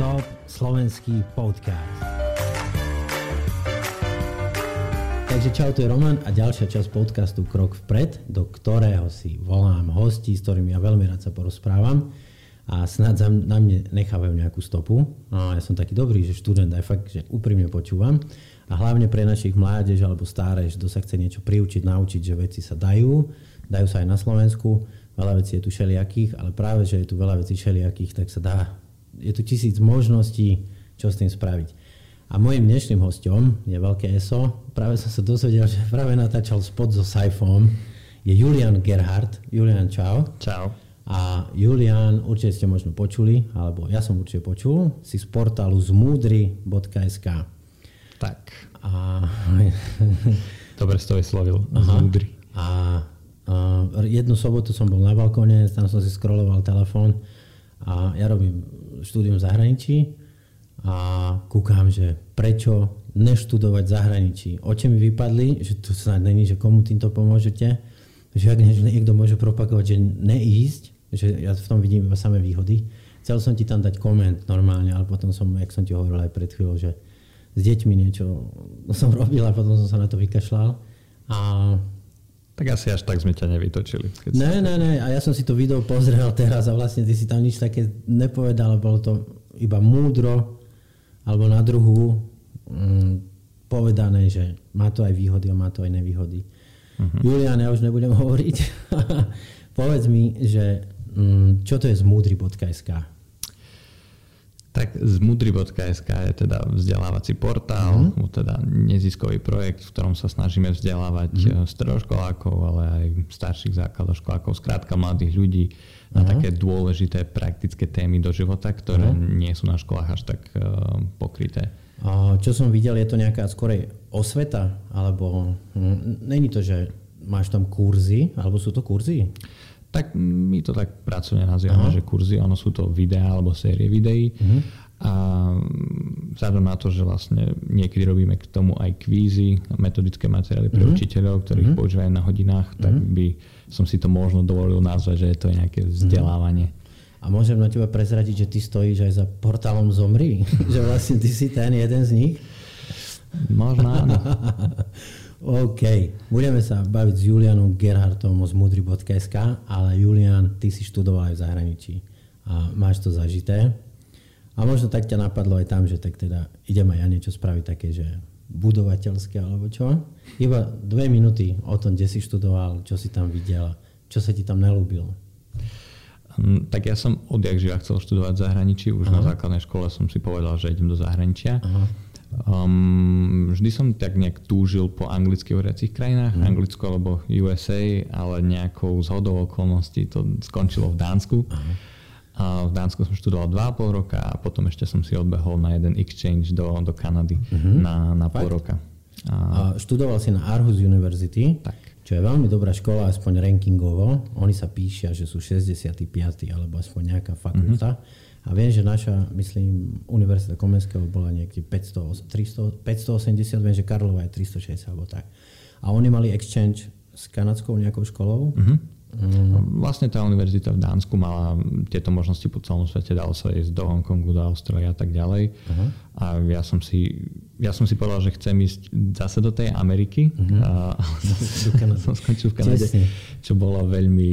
Top slovenský podcast. Takže čau, tu je Roman a ďalšia časť podcastu Krok vpred, do ktorého si volám hostí, s ktorými ja veľmi rád sa porozprávam a snad na mne nechávajú nejakú stopu. No, ja som taký dobrý, že študent aj fakt, že úprimne počúvam a hlavne pre našich mládež alebo že kto sa chce niečo priučiť, naučiť, že veci sa dajú, dajú sa aj na Slovensku, veľa vecí je tu všelijakých, ale práve, že je tu veľa vecí všelijakých, tak sa dá, je tu tisíc možností, čo s tým spraviť. A mojim dnešným hostom je veľké ESO. Práve som sa dozvedel, že práve natáčal spod so Saifom. Je Julian Gerhardt. Julian, čau. Čau. A Julian, určite ste možno počuli, alebo ja som určite počul, si z portálu zmúdry.sk. Tak. A... Dobre si to vyslovil. Zmúdry. A, a jednu sobotu som bol na balkóne, tam som si scrolloval telefón a ja robím štúdium v zahraničí a kúkam, že prečo neštudovať v zahraničí. Oči mi vypadli, že tu snad není, že komu týmto pomôžete, že ak niekto môže propagovať, že neísť, že ja v tom vidím iba samé výhody. Chcel som ti tam dať koment normálne, ale potom som, jak som ti hovoril aj pred chvíľou, že s deťmi niečo som robil a potom som sa na to vykašľal. A tak asi až tak sme ťa nevytočili. Keď ne, ne, ne. A ja som si to video pozrel teraz a vlastne ty si tam nič také nepovedal, bolo to iba múdro, alebo na druhú mm, povedané, že má to aj výhody a má to aj nevýhody. Uh-huh. Julian, ja už nebudem hovoriť. Povedz mi, že mm, čo to je zmúdry.sk? Tak zmudry.sk je teda vzdelávací portál, uh-huh. teda neziskový projekt, v ktorom sa snažíme vzdelávať uh-huh. stredoškolákov, ale aj starších základoškolákov, skrátka mladých ľudí na uh-huh. také dôležité praktické témy do života, ktoré uh-huh. nie sú na školách až tak uh, pokryté. A čo som videl, je to nejaká skorej osveta, alebo hm, není to, že máš tam kurzy, alebo sú to kurzy? Tak my to tak pracovne nazývame, že kurzy, ono sú to videá alebo série videí. Uh-huh. A vzhľadom na to, že vlastne niekedy robíme k tomu aj kvízy, metodické materiály pre uh-huh. učiteľov, ktorých uh-huh. používajú na hodinách, tak uh-huh. by som si to možno dovolil nazvať, že je to nejaké vzdelávanie. A môžem na teba prezradiť, že ty stojíš aj za portálom Zomri? že vlastne ty si ten jeden z nich? Možno áno. OK. Budeme sa baviť s Julianom Gerhardtom z mudry.sk, ale Julian, ty si študoval aj v zahraničí a máš to zažité. A možno tak ťa napadlo aj tam, že tak teda idem aj ja niečo spraviť také, že budovateľské alebo čo. Iba dve minúty o tom, kde si študoval, čo si tam videl, čo sa ti tam nelúbilo. Hm, tak ja som odjak živa chcel študovať v zahraničí. Už Aha. na základnej škole som si povedal, že idem do zahraničia. Aha. Um, vždy som tak nejak túžil po anglicky hovoriacich krajinách, mm. Anglicko alebo USA, ale nejakou zhodou okolností to skončilo v Dánsku. Aha. A v Dánsku som študoval 2,5 roka a potom ešte som si odbehol na jeden exchange do, do Kanady mm-hmm. na, na pol roka. A... a študoval si na Aarhus University, tak. čo je veľmi dobrá škola, aspoň rankingovo. Oni sa píšia, že sú 65. alebo aspoň nejaká fakulta. Mm-hmm. A viem, že naša, myslím, Univerzita Komenského bola niekde 500, 300, 580, viem, že Karlova je 360 alebo tak. A oni mali exchange s kanadskou nejakou školou. Mm-hmm Mm. Vlastne tá univerzita v Dánsku mala tieto možnosti po celom svete, dalo sa ísť do Hongkongu, do Austrálie a tak ďalej. Uh-huh. A ja som, si, ja som si povedal, že chcem ísť zase do tej Ameriky. Uh-huh. A, som skončil v Kanade, čo bolo veľmi,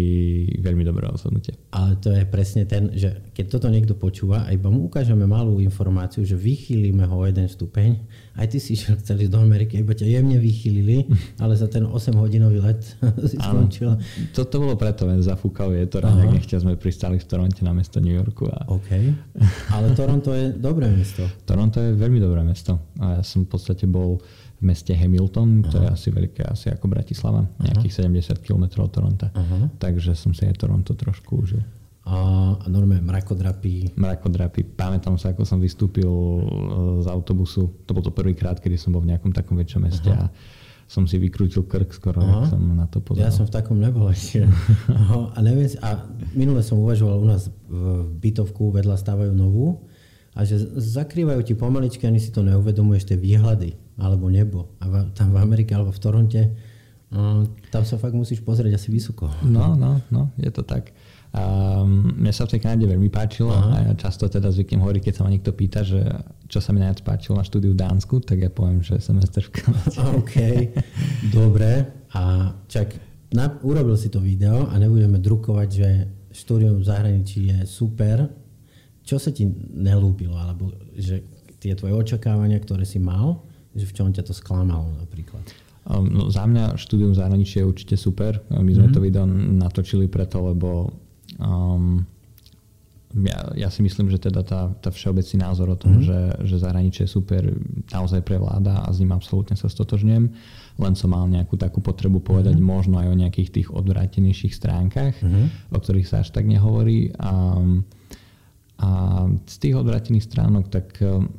veľmi dobré rozhodnutie. Ale to je presne ten, že keď toto niekto počúva a iba mu ukážeme malú informáciu, že vychýlime ho o jeden stupeň, aj ty si išiel chceli do Ameriky, iba ťa jemne vychýlili, ale za ten 8-hodinový let si skončil. Toto bolo preto, len zafúkal vietor a nejak nechťa sme pristali v Toronte na mesto New Yorku. A... OK. Ale Toronto je dobré mesto. Toronto je veľmi dobré mesto. A ja som v podstate bol v meste Hamilton, Aha. to je asi veľké, asi ako Bratislava, nejakých Aha. 70 km od Toronto. Aha. Takže som si aj Toronto trošku užil. A normálne mrakodrapy. Mrakodrapy. Pamätám sa, ako som vystúpil e, z autobusu. To bol to prvýkrát, kedy som bol v nejakom takom väčšom meste Aha. Som si vykrútil krk skoro, Aha. som na to pozeral. Ja som v takom nebol ešte. a, neviem, a minule som uvažoval u nás v bytovku, vedľa stávajú novú a že zakrývajú ti pomaličky, ani si to neuvedomuješ, tie výhľady alebo nebo. A v, tam v Amerike alebo v Toronte, no, tam sa fakt musíš pozrieť asi vysoko. No, no, no, je to tak. A mne sa v tej Kanade veľmi páčilo Aha. a ja často teda zvyknem hovoriť, keď sa ma niekto pýta, že čo sa mi najviac páčilo na štúdiu v Dánsku, tak ja poviem, že semester v Kanade. OK, dobre. A čak, na, urobil si to video a nebudeme drukovať, že štúdium v zahraničí je super. Čo sa ti nelúbilo, alebo že tie tvoje očakávania, ktoré si mal, že v čom ťa to sklamalo napríklad? Um, no, za mňa štúdium v zahraničí je určite super. My sme mm-hmm. to video natočili preto, lebo Um, ja, ja si myslím, že teda tá, tá všeobecný názor o tom, mm. že, že zahraničie je super, naozaj prevláda a s ním absolútne sa stotožňujem. Len som mal nejakú takú potrebu povedať mm. možno aj o nejakých tých odvrátenejších stránkach, mm. o ktorých sa až tak nehovorí. A, a z tých odvrátených stránok tak um,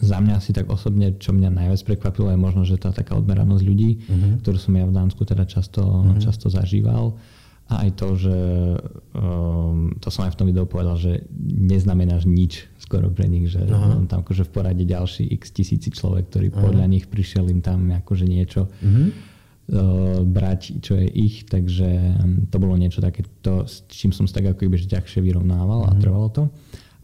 za mňa asi tak osobne, čo mňa najviac prekvapilo, je možno, že tá taká odmeranosť ľudí, mm-hmm. ktorú som ja v Dánsku teda často, mm-hmm. často zažíval. A aj to, že um, to som aj v tom videu povedal, že neznamenáš nič skoro pre nich, že Aha. tam akože v porade ďalší x tisíci človek, ktorý Aha. podľa nich prišiel im tam akože niečo uh-huh. uh, brať, čo je ich, takže um, to bolo niečo také, to, s čím som sa tak ako iba ťažšie vyrovnával uh-huh. a mhm. trvalo to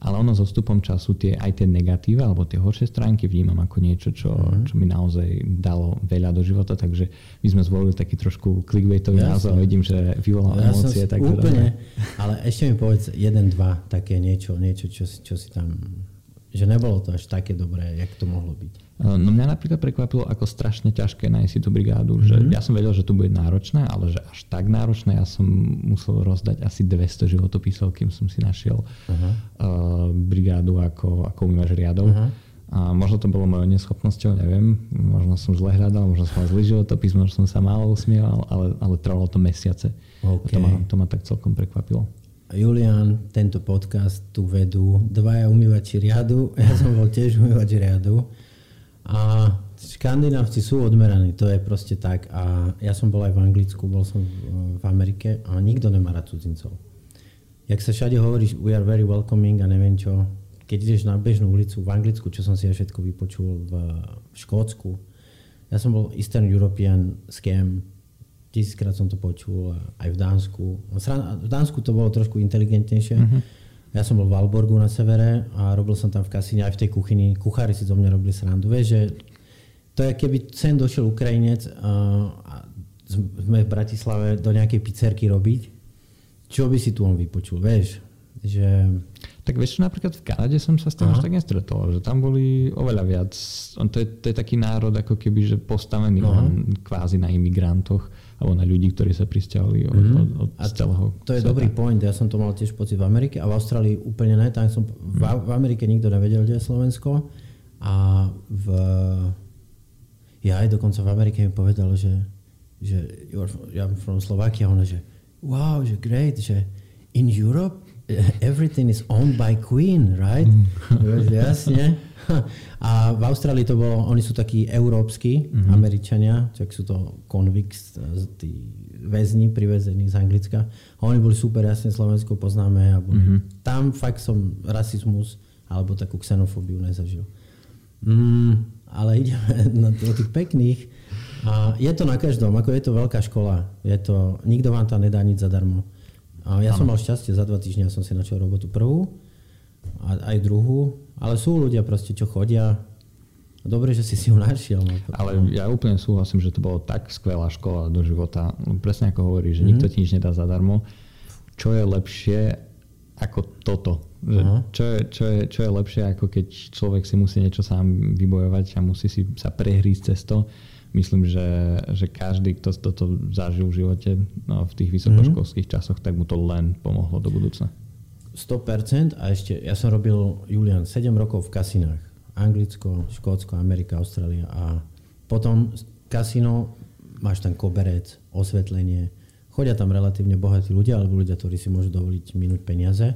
ale ono so stupom času tie, aj tie negatíva alebo tie horšie stránky vnímam ako niečo, čo, mm. čo mi naozaj dalo veľa do života, takže my sme zvolili taký trošku clickbaitový názov a vidím, že vyvolal ja emócie. Tak úplne, ale ešte mi povedz jeden, dva také niečo, niečo čo, čo si tam že nebolo to až také dobré, jak to mohlo byť. No mňa napríklad prekvapilo, ako strašne ťažké nájsť si tú brigádu. Mm-hmm. Že mhm. ja som vedel, že to bude náročné, ale že až tak náročné, ja som musel rozdať asi 200 životopisov, kým som si našiel uh-huh. uh, brigádu ako, ako umývač riadov. Uh-huh. A možno to bolo mojou neschopnosťou, neviem. Možno som zle hľadal, možno som mal zlý životopis, možno som sa málo usmieval, ale, ale trvalo to mesiace. Okay. A to ma, to ma tak celkom prekvapilo. Julian, tento podcast tu vedú dvaja umývači riadu. Ja som bol tiež umývač riadu. A škandinávci sú odmeraní, to je proste tak. A ja som bol aj v Anglicku, bol som v Amerike a nikto nemá rád cudzincov. Jak sa všade hovorí, we are very welcoming a neviem čo, keď ideš na bežnú ulicu v Anglicku, čo som si aj všetko vypočul v Škótsku, ja som bol Eastern European scam, tisíckrát som to počul, aj v Dánsku. V Dánsku to bolo trošku inteligentnejšie. Uh-huh. Ja som bol v Valborgu na severe a robil som tam v kasíne aj v tej kuchyni. Kuchári si zo mňa robili srandu. Vieš, že to je, keby sem došiel Ukrajinec a sme v Bratislave do nejakej pizzerky robiť, čo by si tu on vypočul, vieš? Že... Tak vieš, napríklad v Kanade som sa s tým Aha. až tak nestretol, že tam boli oveľa viac, on to je, to je taký národ ako keby, že postavený len kvázi na imigrantoch alebo na ľudí, ktorí sa pristiahli od, mm. od, od a celého To je sveta. dobrý point, ja som to mal tiež pocit v Amerike a v Austrálii úplne ne, tam som, v, v Amerike nikto nevedel, kde je Slovensko. A v, ja aj dokonca v Amerike mi povedal, že, že ja from Slovakia, ona, že wow, že great, že in Europe everything is owned by Queen, right? Mm. Jasne. A v Austrálii to bolo, oni sú takí európsky mm-hmm. Američania, čak sú to convicts, tí väzni privezení z Anglicka. A oni boli super, jasne Slovensko poznáme. A boli, mm-hmm. Tam fakt som rasizmus alebo takú xenofóbiu nezažil. Mm, ale ideme na do tých pekných. A je to na každom, ako je to veľká škola. Je to, nikto vám tam nedá nič zadarmo. A ja ano. som mal šťastie, za dva týždňa som si našiel robotu prvú a aj druhú, ale sú ľudia proste, čo chodia. Dobre, že si si ju našiel. No, ale ja úplne súhlasím, že to bolo tak skvelá škola do života. Presne ako hovorí, že mm-hmm. nikto ti nič nedá zadarmo. Čo je lepšie ako toto? Že čo, je, čo, je, čo je lepšie ako keď človek si musí niečo sám vybojovať a musí si sa prehrísť cez to myslím, že, že každý, kto toto zažil v živote no, v tých vysokoškolských mm-hmm. časoch, tak mu to len pomohlo do budúcna. 100% a ešte, ja som robil, Julian, 7 rokov v kasinách. Anglicko, Škótsko, Amerika, Austrália a potom kasino, máš tam koberec, osvetlenie, chodia tam relatívne bohatí ľudia, alebo ľudia, ktorí si môžu dovoliť minúť peniaze.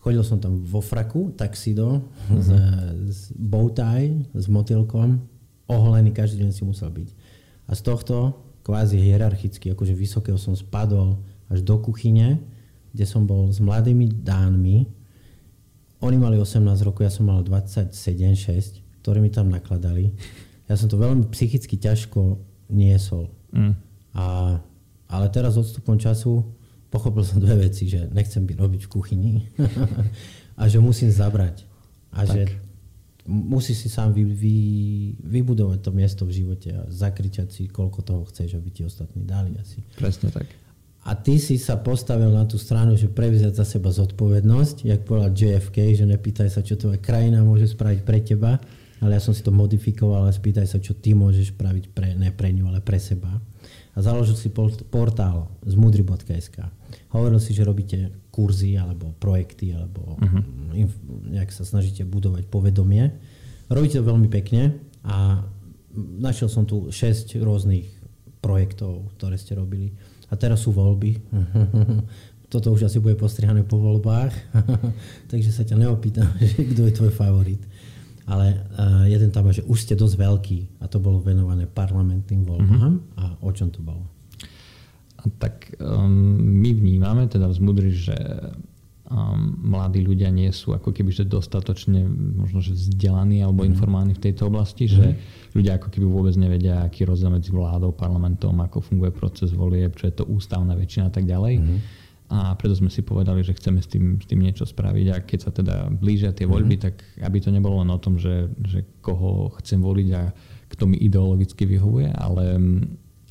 Chodil som tam vo fraku, taxido, mm-hmm. s, s bowtie, s motýlkom, oholený, každý deň si musel byť. A z tohto kvázi hierarchicky, akože vysokého som spadol až do kuchyne, kde som bol s mladými dánmi. Oni mali 18 rokov, ja som mal 27-6, ktorí mi tam nakladali. Ja som to veľmi psychicky ťažko niesol. Mm. A, ale teraz odstupom času pochopil som dve veci, že nechcem byť robiť v kuchyni a že musím zabrať. A tak. že musí si sám vy, vy, vybudovať to miesto v živote a zakričať si, koľko toho chceš, aby ti ostatní dali asi. Presne tak. A ty si sa postavil na tú stranu, že prevziať za seba zodpovednosť, jak povedal JFK, že nepýtaj sa, čo tvoja krajina môže spraviť pre teba, ale ja som si to modifikoval a spýtaj sa, čo ty môžeš spraviť pre, ne pre ňu, ale pre seba. A založil si portál z mudry.sk. Hovoril si, že robíte kurzy alebo projekty, alebo uh-huh. inf- nejak sa snažíte budovať povedomie. Robíte to veľmi pekne a našiel som tu 6 rôznych projektov, ktoré ste robili a teraz sú voľby. Toto už asi bude postrihané po voľbách, takže sa ťa neopýtam, že kto je tvoj favorit. Ale uh, jeden tam že už ste dosť veľký a to bolo venované parlamentným voľbám. Mm-hmm. A o čom to bolo? A tak um, my vnímame teda v Zmudri, že um, mladí ľudia nie sú ako keby že dostatočne možno že vzdelaní alebo mm. informovaní v tejto oblasti, mm. že mhm. ľudia ako keby vôbec nevedia, aký rozdiel medzi vládou, parlamentom, ako funguje proces volieb, čo je to ústavná väčšina a tak ďalej. Mm. A preto sme si povedali, že chceme s tým, s tým niečo spraviť a keď sa teda blížia tie voľby, mm. tak aby to nebolo len o tom, že, že koho chcem voliť a kto mi ideologicky vyhovuje, ale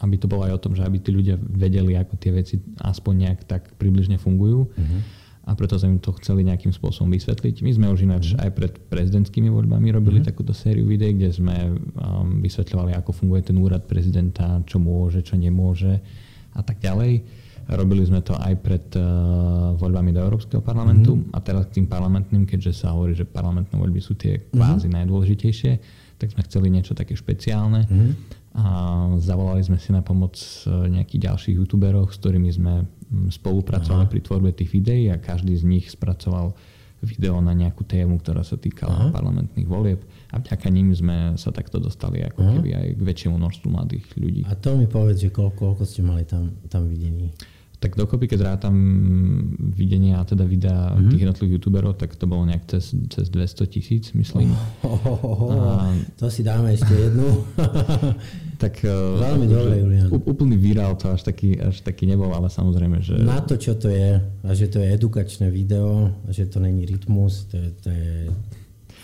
aby to bolo aj o tom, že aby tí ľudia vedeli, ako tie veci aspoň nejak tak približne fungujú. Mm a preto sme im to chceli nejakým spôsobom vysvetliť. My sme už ináč aj pred prezidentskými voľbami robili mm-hmm. takúto sériu videí, kde sme um, vysvetľovali, ako funguje ten úrad prezidenta, čo môže, čo nemôže a tak ďalej. Robili sme to aj pred uh, voľbami do Európskeho parlamentu mm-hmm. a teraz k tým parlamentným, keďže sa hovorí, že parlamentné voľby sú tie kvázi mm-hmm. najdôležitejšie, tak sme chceli niečo také špeciálne. Mm-hmm. A zavolali sme si na pomoc uh, nejakých ďalších youtuberov, s ktorými sme spolupracovali Aha. pri tvorbe tých videí a každý z nich spracoval video na nejakú tému, ktorá sa týkala Aha. parlamentných volieb a vďaka ním sme sa takto dostali ako Aha. keby aj k väčšiemu množstvu mladých ľudí. A to mi povedz, že koľko, koľko ste mali tam, tam videní? Tak dokopy, keď rátam videnia a teda videa mm-hmm. tých jednotlivých youtuberov, tak to bolo nejak cez, cez 200 tisíc, myslím. Oh, oh, oh, oh. A... To si dáme ešte jednu. tak e, Veľmi dobre, Julian. Úplný virál to až taký, až taký nebol, ale samozrejme, že... Na to, čo to je, a že to je edukačné video, a že to není rytmus, to je, to je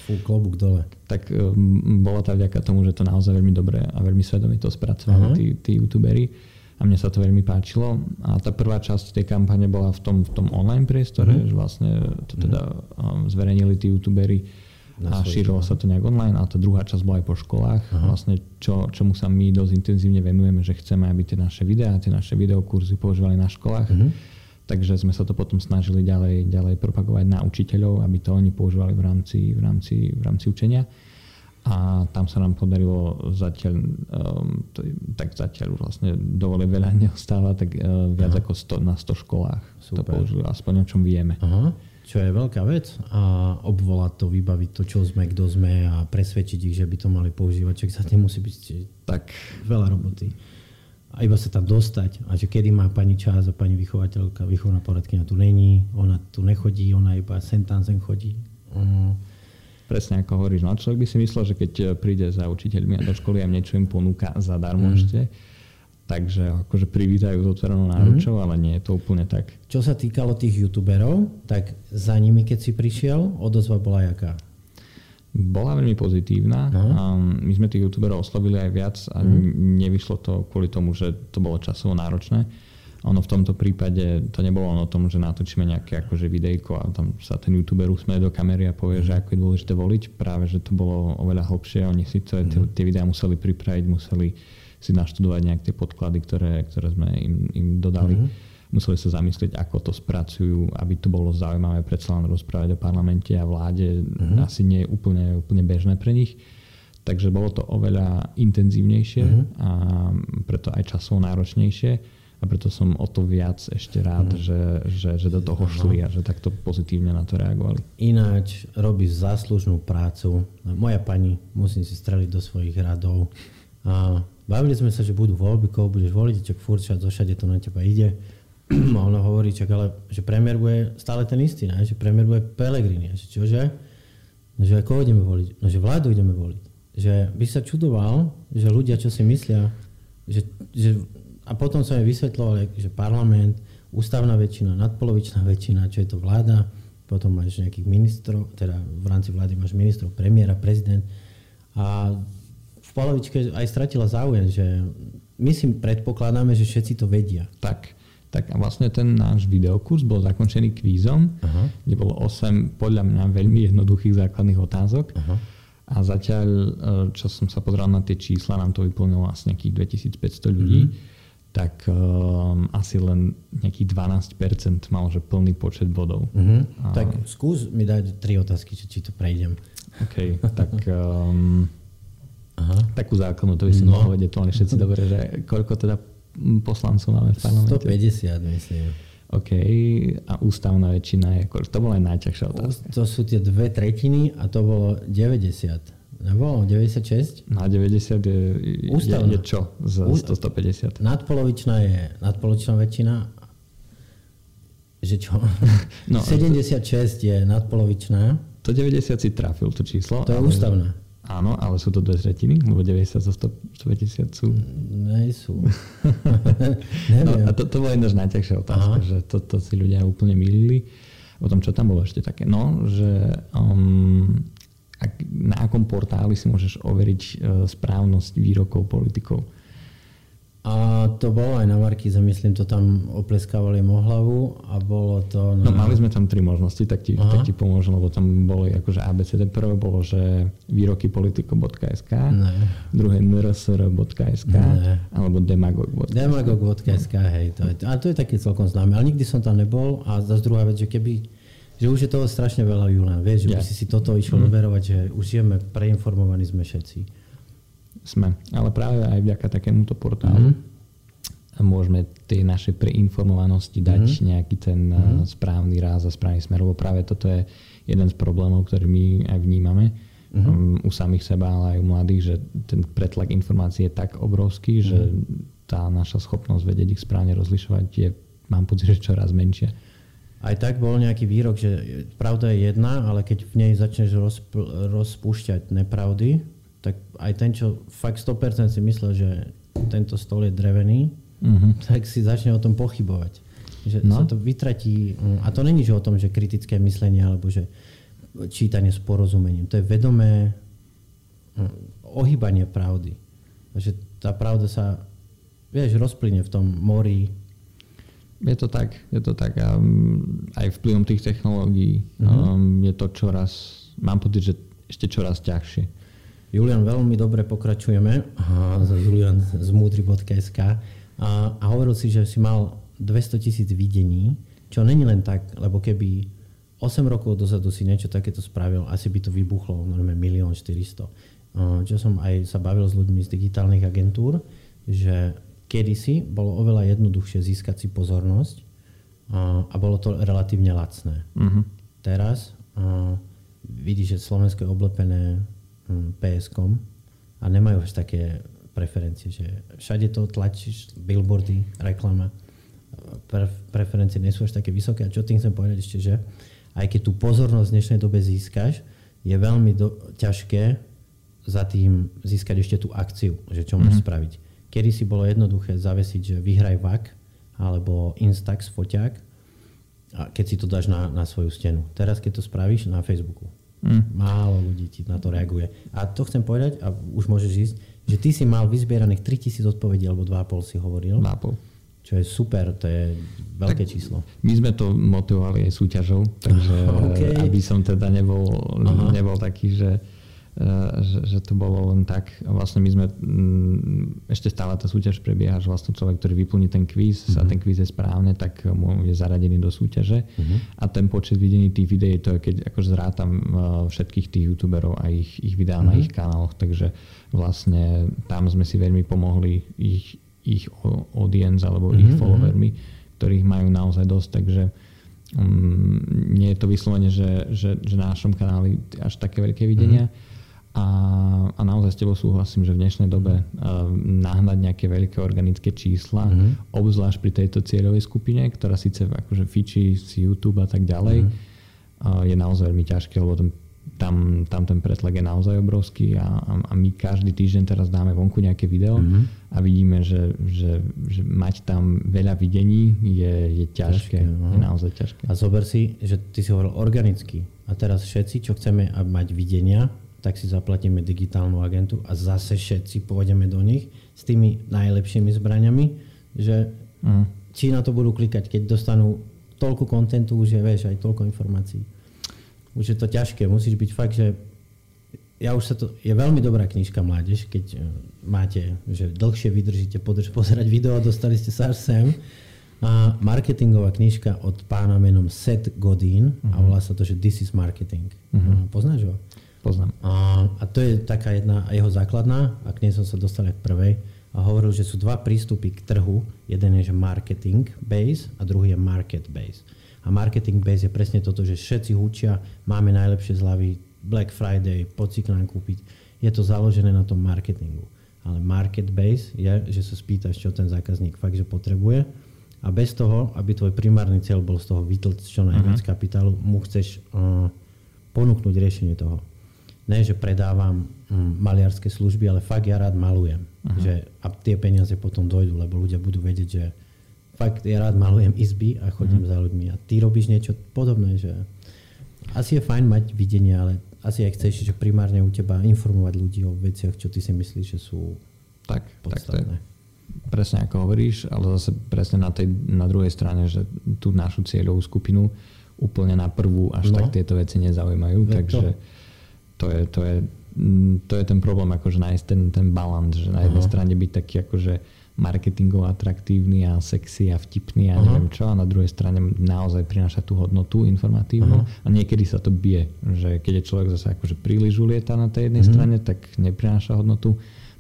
fú, klobúk dole. Tak um, bolo to vďaka tomu, že to naozaj veľmi dobre a veľmi svedomito spracovali tí, tí youtuberi a mne sa to veľmi páčilo. A tá prvá časť tej kampane bola v tom, v tom online priestore, mm. že vlastne to teda um, zverejnili tí youtuberi a šírilo sa to nejak online a tá druhá časť bola aj po školách, Aha. vlastne čo, čomu sa my dosť intenzívne venujeme, že chceme, aby tie naše videá, tie naše videokurzy používali na školách. Mm. Takže sme sa to potom snažili ďalej, ďalej propagovať na učiteľov, aby to oni používali v rámci, v rámci, v rámci učenia a tam sa nám podarilo zatiaľ, um, to, tak zatiaľ už vlastne dovolí veľa neostáva, tak uh, viac Aha. ako 100, na 100 školách Super. to použili, aspoň o čom vieme. Aha. Čo je veľká vec a obvolať to, vybaviť to, čo sme, kto sme a presvedčiť ich, že by to mali používať, čak za tým musí byť tak veľa roboty. A iba sa tam dostať a že kedy má pani čas a pani vychovateľka, vychovná poradkynia tu není, ona tu nechodí, ona iba sem tam sem chodí. Uh, presne ako hovoríš, no človek by si myslel, že keď eh, príde za učiteľmi do školy a niečo im ponúka zadarmo mm. ešte, takže akože privítajú to otvorenou náručou, mm. ale nie je to úplne tak. Čo sa týkalo tých youtuberov, tak za nimi, keď si prišiel, odozva bola jaká? Bola veľmi pozitívna. Uh-huh. My sme tých youtuberov oslovili aj viac a uh-huh. nevyšlo to kvôli tomu, že to bolo časovo náročné ono v tomto prípade to nebolo len o tom, že natočíme nejaké akože videjko a tam sa ten youtuber usmeje do kamery a povie, že ako je dôležité voliť. Práve, že to bolo oveľa hlbšie. Oni si to, mm. tie videá museli pripraviť, museli si naštudovať nejak tie podklady, ktoré, ktoré sme im, im dodali. Mm. Museli sa zamyslieť, ako to spracujú, aby to bolo zaujímavé predsa len rozprávať o parlamente a vláde. Mm. Asi nie je úplne, úplne bežné pre nich. Takže bolo to oveľa intenzívnejšie mm. a preto aj časovo náročnejšie a preto som o to viac ešte rád, mm. že, že, že do toho šli a že takto pozitívne na to reagovali. Ináč robíš záslužnú prácu. Moja pani, musím si streliť do svojich radov. A bavili sme sa, že budú voľby, koho budeš voliť, čak furt zo všade to na teba ide. A ona hovorí, čak ale, že premiér bude stále ten istý, ne? že premiér bude Pelegrini. Že čože? No, že koho ideme voliť? No, že vládu ideme voliť. Že by sa čudoval, že ľudia, čo si myslia, že, že a potom som jej vysvetloval, že parlament, ústavná väčšina, nadpolovičná väčšina, čo je to vláda, potom máš nejakých ministrov, teda v rámci vlády máš ministrov, premiéra, prezident a v polovičke aj stratila záujem, že my si predpokladáme, že všetci to vedia. Tak, tak a vlastne ten náš videokurs bol zakončený kvízom, uh-huh. kde bolo 8 podľa mňa veľmi jednoduchých základných otázok. Uh-huh. A zatiaľ, e, čo som sa pozrel na tie čísla, nám to vyplnilo asi nejakých 2500 ľudí. Uh-huh tak um, asi len nejakých 12% mal, že plný počet bodov. Uh-huh. A... Tak skús mi dať tri otázky, či, či to prejdem. OK, tak um, Aha. takú základnú, to by si no. vedieť to všetci dobre, že koľko teda poslancov máme v parlamente? 150, myslím. OK, a ústavná väčšina je, to bola aj najťažšia otázka. To sú tie dve tretiny a to bolo 90. Nebolo 96? Na 90 je, je, je čo z U, 150? Nadpolovičná je nadpolovičná väčšina. Že čo? No, 76 je nadpolovičná. To 90 si trafil to číslo. To je ústavná. Áno, ale sú to dve tretiny? Lebo 90 zo 150 sú... Nej sú. no, a to, to bola jedna z najťažšia otázka, Aha. že to, to si ľudia úplne milili. O tom, čo tam bolo ešte také? No, že um, ak, na akom portáli si môžeš overiť e, správnosť výrokov politikov. A to bolo aj na Markíze, myslím, to tam opleskávali mohlavu a bolo to... Na... No mali sme tam tri možnosti, tak ti, tak ti pomôžem, lebo tam boli akože ABCD. Prvé bolo, že výrokypolitiko.sk, druhé nrsr.sk alebo demagog.sk. Demagog.sk, hej, to je, a to je taký celkom známe, ale nikdy som tam nebol a zase druhá vec, že keby že už je toho strašne veľa, Julian. Vieš, že yeah. by si si toto išiel mm. overovať, že už žijeme, preinformovaní sme všetci. Sme, ale práve aj vďaka takémuto portálu mm. môžeme tej našej preinformovanosti dať mm. nejaký ten mm. správny ráz a správny smer, lebo práve toto je jeden z problémov, ktorý my aj vnímame mm. um, u samých seba, ale aj u mladých, že ten pretlak informácií je tak obrovský, mm. že tá naša schopnosť vedieť ich správne rozlišovať je, mám pocit, že čoraz menšia aj tak bol nejaký výrok, že pravda je jedna, ale keď v nej začneš rozp- rozpúšťať nepravdy, tak aj ten, čo fakt 100% si myslel, že tento stôl je drevený, mm-hmm. tak si začne o tom pochybovať. Že no. sa to vytratí. A to není že o tom, že kritické myslenie alebo že čítanie s porozumením. To je vedomé hm, ohýbanie pravdy. Takže tá pravda sa, vieš, rozplyne v tom mori je to tak, je to tak a mm, aj vplyvom tých technológií uh-huh. um, je to čoraz, mám pocit, že ešte čoraz ťažšie. Julian, veľmi dobre pokračujeme Julian z múdry.sk a, a hovoril si, že si mal 200 tisíc videní, čo není len tak, lebo keby 8 rokov dozadu si niečo takéto spravil, asi by to vybuchlo normálne 1 400 Čo som aj sa bavil s ľuďmi z digitálnych agentúr, že kedysi bolo oveľa jednoduchšie získať si pozornosť a, a bolo to relatívne lacné. Uh-huh. Teraz a, vidíš, že Slovensko je oblepené hm, PSkom a nemajú až také preferencie, že všade to tlačíš, billboardy, reklama, pre, preferencie nie sú až také vysoké. A čo tým chcem povedať ešte, že aj keď tú pozornosť v dnešnej dobe získaš, je veľmi do, ťažké za tým získať ešte tú akciu, že čo mm-hmm. spraviť. Kedy si bolo jednoduché zavesiť, že vyhraj VAK alebo Instax foťák, a keď si to dáš na, na svoju stenu. Teraz, keď to spravíš na Facebooku, mm. málo ľudí ti na to reaguje. A to chcem povedať, a už môžeš ísť, že ty si mal vyzbieraných 3000 odpovedí, alebo 2,5 si hovoril. 2,5. Čo je super, to je veľké tak číslo. My sme to motivovali aj súťažou, takže okay. aby som teda nebol, nebol taký, že že, že to bolo len tak. Vlastne my sme, mm, ešte stále tá súťaž prebieha, že vlastne človek, ktorý vyplní ten kvíz mm-hmm. a mhm. ten kvíz je správne, tak mu je zaradený do súťaže. Mm-hmm. A ten počet videní tých videí, to je keď akože zrátam eh, všetkých tých youtuberov a ich, ich videá mm-hmm. na mhm. ich kanáloch, takže vlastne tam sme si veľmi pomohli ich, ich audience alebo mm-hmm. ich mhm, followermi, ktorých majú naozaj dosť, takže um, nie je to vyslovene, že, že, že na našom kanáli až také veľké videnia. Mm-hmm a, a naozaj s tebou súhlasím, že v dnešnej dobe uh, nahnať nejaké veľké organické čísla, mm-hmm. obzvlášť pri tejto cieľovej skupine, ktorá síce akože fičí si YouTube a tak ďalej, mm-hmm. uh, je naozaj veľmi ťažké, lebo ten tam, tam ten pretlak je naozaj obrovský a, a my každý týždeň teraz dáme vonku nejaké video mm-hmm. a vidíme, že, že, že mať tam veľa videní je, je ťažké. ťažké no. je naozaj ťažké. A zober si, že ty si hovoril organicky a teraz všetci, čo chceme mať videnia, tak si zaplatíme digitálnu agentu a zase všetci pôjdeme do nich s tými najlepšími zbraniami, že mm. či na to budú klikať, keď dostanú toľko kontentu, už je, vieš, aj toľko informácií už je to ťažké. Musíš byť fakt, že ja už sa to, je veľmi dobrá knižka Mládež, keď e, máte, že dlhšie vydržíte podrž, pozerať video a dostali ste sa až sem. A marketingová knižka od pána menom Seth Godin uh-huh. a mhm. volá sa to, že This is Marketing. Uh-huh. Poznáš ho? Poznám. A, a to je taká jedna jeho základná, a k nej som sa dostal aj v prvej. A hovoril, že sú dva prístupy k trhu. Jeden je, že marketing base a druhý je market base. A marketing base je presne toto, že všetci hučia, máme najlepšie zľavy, Black Friday, poď si k nám kúpiť. Je to založené na tom marketingu. Ale market base je, že sa spýtaš, čo ten zákazník fakt, že potrebuje. A bez toho, aby tvoj primárny cieľ bol z toho vytlť čo najviac uh-huh. kapitálu, mu chceš uh, ponúknuť riešenie toho. Ne, že predávam um, maliarské služby, ale fakt ja rád malujem. Uh-huh. Že, a tie peniaze potom dojdú, lebo ľudia budú vedieť, že fakt ja rád malujem izby a chodím mm. za ľuďmi a ty robíš niečo podobné, že asi je fajn mať videnie, ale asi aj chceš, že primárne u teba informovať ľudí o veciach, čo ty si myslíš, že sú tak, podstatné. Tak to je presne ako hovoríš, ale zase presne na, tej, na druhej strane, že tú našu cieľovú skupinu úplne na prvú až no. tak tieto veci nezaujímajú, je takže to. To je, to je to je ten problém, akože nájsť ten, ten balans, že na jednej uh-huh. strane byť taký akože marketingovo atraktívny a sexy a vtipný a neviem čo a na druhej strane naozaj prináša tú hodnotu informatívnu uh-huh. a niekedy sa to bije, že keď je človek zase akože príliš ulieta na tej jednej uh-huh. strane, tak neprináša hodnotu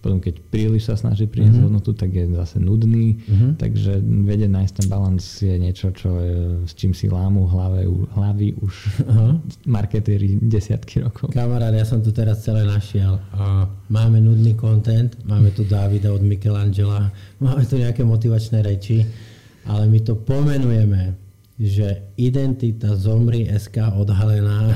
potom keď príliš sa snaží priniesť uh-huh. hodnotu, tak je zase nudný, uh-huh. takže vedieť nájsť ten balans je niečo, čo je, s čím si lámu hlave, hlavy už uh-huh. marketéri desiatky rokov. Kamarát, ja som tu teraz celé našiel. Uh, máme nudný content, máme tu Davida od Michelangela, máme tu nejaké motivačné reči, ale my to pomenujeme že identita zomri SK odhalená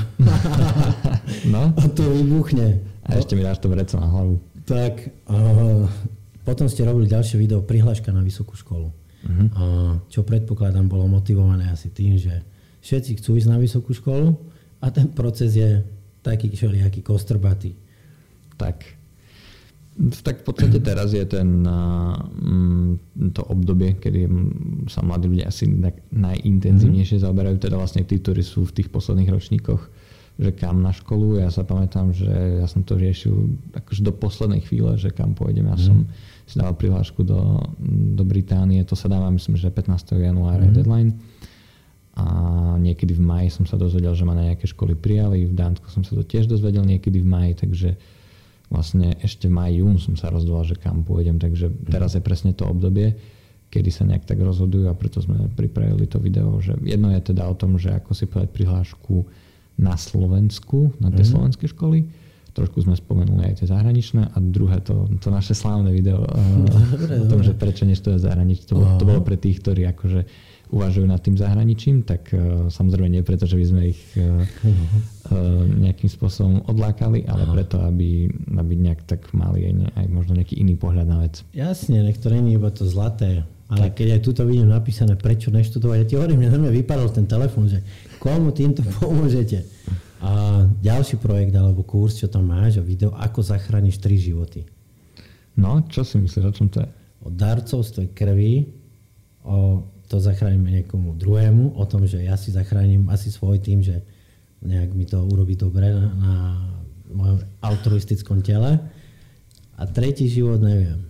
no? a to vybuchne. A ešte mi dáš to vreco na hlavu. Tak uh, potom ste robili ďalšie video prihláška na vysokú školu. Uh-huh. Uh, čo predpokladám bolo motivované asi tým, že všetci chcú ísť na vysokú školu a ten proces je taký všelijaký kostrbatý. Tak. Tak v podstate teraz je ten, mm, to obdobie, kedy sa mladí ľudia asi najintenzívnejšie mhm. zaoberajú, teda vlastne tí, ktorí sú v tých posledných ročníkoch že kam na školu. Ja sa pamätám, že ja som to riešil akože do poslednej chvíle, že kam pôjdem. Ja mm. som si dával prihlášku do, do Británie, to sa dáva myslím, že 15. januára mm. deadline. A niekedy v maji som sa dozvedel, že ma na nejaké školy prijali. V Dánsku som sa to tiež dozvedel niekedy v maji, takže vlastne ešte v maji, jún som sa rozhodoval, že kam pôjdem. Takže teraz je presne to obdobie, kedy sa nejak tak rozhodujú a preto sme pripravili to video, že jedno je teda o tom, že ako si povedať prihlášku na Slovensku, na tie mm. slovenské školy. Trošku sme spomenuli aj tie zahraničné a druhé to, to naše slávne video dobre, o tom, dobre. že prečo neštuduje zahraničí. To, bolo, to bolo pre tých, ktorí akože uvažujú nad tým zahraničím, tak uh, samozrejme nie preto, že by sme ich uh, uh, nejakým spôsobom odlákali, ale Aha. preto, aby, aby nejak tak mali aj, ne, aj možno nejaký iný pohľad na vec. Jasne, nech to není iba to zlaté, ale tak. keď aj tuto vidím napísané, prečo neštudovať, ja ti hovorím, mňa na mňa vypadol ten telefón, že komu týmto pomôžete. A ďalší projekt alebo kurz, čo tam máš, o video, ako zachrániš tri životy. No, čo si myslíš, o čom to je? O darcovstve krvi, o to zachránime niekomu druhému, o tom, že ja si zachránim asi svoj tým, že nejak mi to urobí dobre na, na mojom altruistickom tele. A tretí život neviem.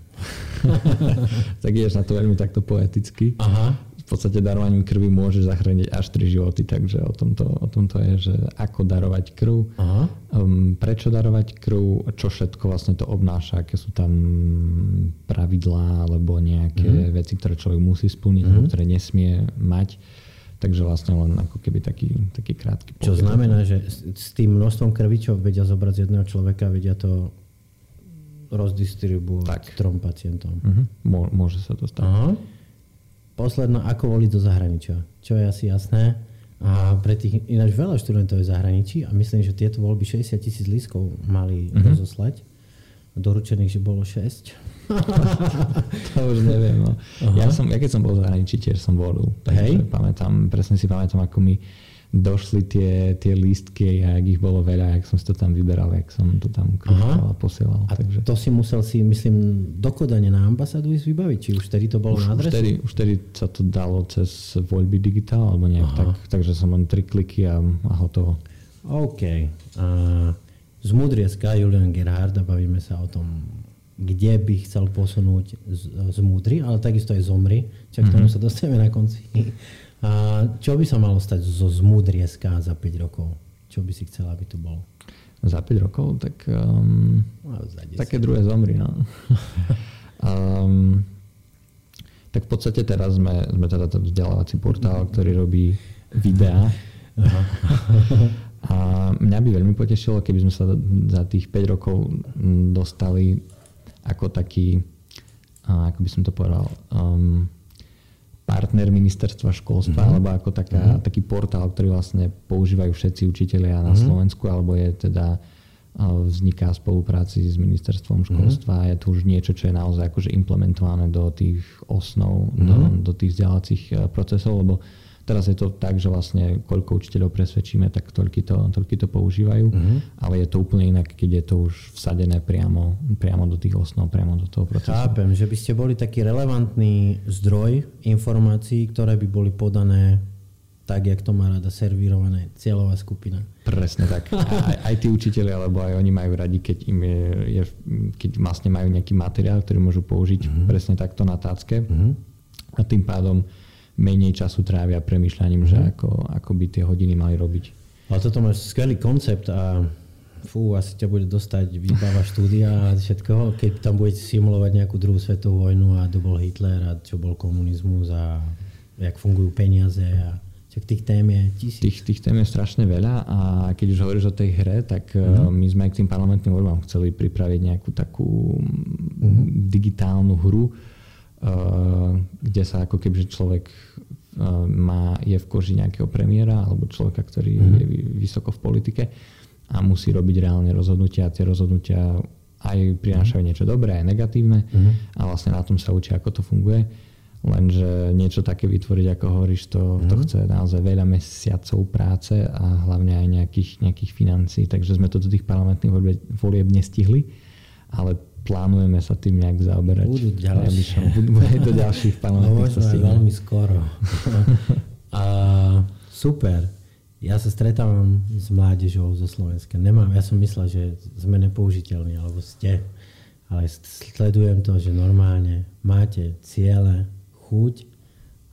tak ideš na to veľmi takto poeticky. Aha podstate darovaním krvi môže zachrániť až 3 životy, takže o tomto, o tomto je, že ako darovať krv, Aha. Um, prečo darovať krv, čo všetko vlastne to obnáša, aké sú tam pravidlá alebo nejaké mm. veci, ktoré človek musí splniť, mm. ktoré nesmie mať. Takže vlastne len ako keby taký, taký krátky Čo znamená, že s tým množstvom krvi, čo vedia zobrať z jedného človeka, vedia to rozdistribuovať tak. trom pacientom. Uh-huh. Môže sa to stať. Aha. Posledná, ako voliť do zahraničia. Čo je asi jasné. A pre tých ináč veľa študentov je zahraničí a myslím, že tieto voľby 60 tisíc lískov mali mm-hmm. rozoslať. Doručených, že bolo 6. to už neviem. No. Ja, som, ja keď som bol v zahraničí, tiež som volil. Hej. Pamätám, presne si pamätám, ako mi došli tie, tie lístky a ak ich bolo veľa, jak som si to tam vyberal, jak som to tam krúšal a posielal. A takže... to si musel si, myslím, dokodane na ambasádu ísť vybaviť? Či už vtedy to bolo už, na adresu? Už vtedy sa to dalo cez voľby digitál, alebo nejak tak, takže som len tri kliky a, a hotovo. OK. Z Mudrieska Julian Gerhard a bavíme sa o tom, kde by chcel posunúť z, z Múdry, ale takisto aj zomri. Čak mm-hmm. tomu sa dostaneme na konci. A čo by sa malo stať zo zmúdrieska za 5 rokov? Čo by si chcela, aby tu bolo? Za 5 rokov? Tak um, no, také druhé zomri. No. um, tak v podstate teraz sme, sme teda ten vzdelávací portál, ktorý robí videá. A mňa by veľmi potešilo, keby sme sa za tých 5 rokov dostali ako taký, ako by som to povedal, um, partner ministerstva školstva, mm-hmm. alebo ako taká, mm-hmm. taký portál, ktorý vlastne používajú všetci učitelia na mm-hmm. Slovensku, alebo je teda vzniká v spolupráci s ministerstvom školstva mm-hmm. je to už niečo, čo je naozaj akože implementované do tých osnov, mm-hmm. do, mhm. do tých vzdelávacích e, procesov, lebo Teraz je to tak, že vlastne koľko učiteľov presvedčíme, tak toľky to, toľky to používajú, mm-hmm. ale je to úplne inak, keď je to už vsadené priamo, priamo do tých osnov, priamo do toho procesu. Chápem, že by ste boli taký relevantný zdroj informácií, ktoré by boli podané tak, jak to má rada servírované cieľová skupina. Presne tak. Aj, aj tí učiteľi, alebo aj oni majú radi, keď im je, je keď vlastne majú nejaký materiál, ktorý môžu použiť mm-hmm. presne takto na tácke. Mm-hmm. A tým pádom menej času trávia premyšľaním, že mhm. ako, ako by tie hodiny mali robiť. Ale toto máš skvelý koncept a fú, asi ťa bude dostať výbava štúdia a všetkoho, keď tam budete simulovať nejakú druhú svetovú vojnu a to bol Hitler a čo bol komunizmus a jak fungujú peniaze a Čak tých tém je tisíc. Tých, tých tém je strašne veľa a keď už hovoríš o tej hre, tak mm-hmm. my sme aj k tým parlamentným voľbám chceli pripraviť nejakú takú mm-hmm. digitálnu hru, kde sa ako keby človek eh, má, je v koži nejakého premiéra alebo človeka, ktorý mm-hmm. je vysoko v politike a musí robiť reálne rozhodnutia a tie rozhodnutia aj prinášajú niečo dobré, aj negatívne mm-hmm. a vlastne na tom sa učí, ako to funguje. Lenže niečo také vytvoriť, ako hovoríš, to, mm-hmm. to chce naozaj veľa mesiacov práce a hlavne aj nejakých, nejakých financí, takže sme to do tých parlamentných volieb nestihli, ale plánujeme sa tým nejak zaoberať. Budú ďalšie. Budú aj do ďalších parlamentných no, veľmi skoro. a, super. Ja sa stretávam s mládežou zo Slovenska. Nemám, ja som myslel, že sme nepoužiteľní, alebo ste. Ale sledujem to, že normálne máte ciele, chuť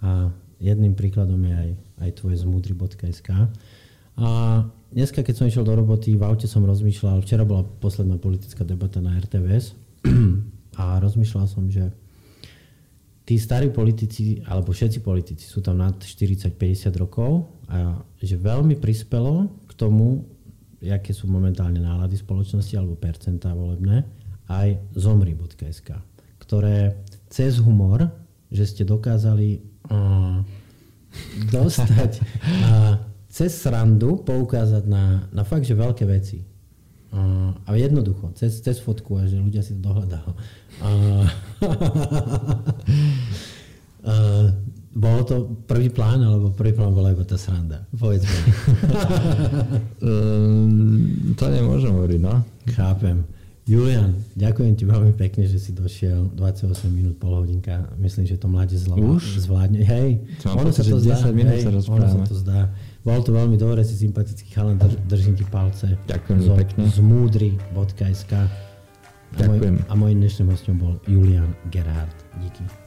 a jedným príkladom je aj, aj tvoje zmudry.sk. A dneska, keď som išiel do roboty, v aute som rozmýšľal, včera bola posledná politická debata na RTVS a rozmýšľal som, že tí starí politici, alebo všetci politici sú tam nad 40-50 rokov a že veľmi prispelo k tomu, aké sú momentálne nálady spoločnosti alebo percentá volebné, aj zomri.sk, ktoré cez humor, že ste dokázali uh, dostať uh, cez srandu poukázať na, na fakt, že veľké veci. A jednoducho, cez, cez fotku a že ľudia si to dohľadajú. Uh, uh, bolo to prvý plán, alebo prvý plán bola iba tá sranda? Povedz mi. um, to nemôžem hovoriť, no. Chápem. Julian, ďakujem ti veľmi pekne, že si došiel 28 minút, pol hodinka. Myslím, že to mladé zvládne. Hej, ono sa to zdá. Hej, ono sa to zdá. Bol to veľmi dobre, si sympatický chalan, držím ti palce. Ďakujem zo, pekne. Z múdry.sk. Ďakujem. A, môj, a môjim dnešným hostom bol Julian Gerhard. Díky.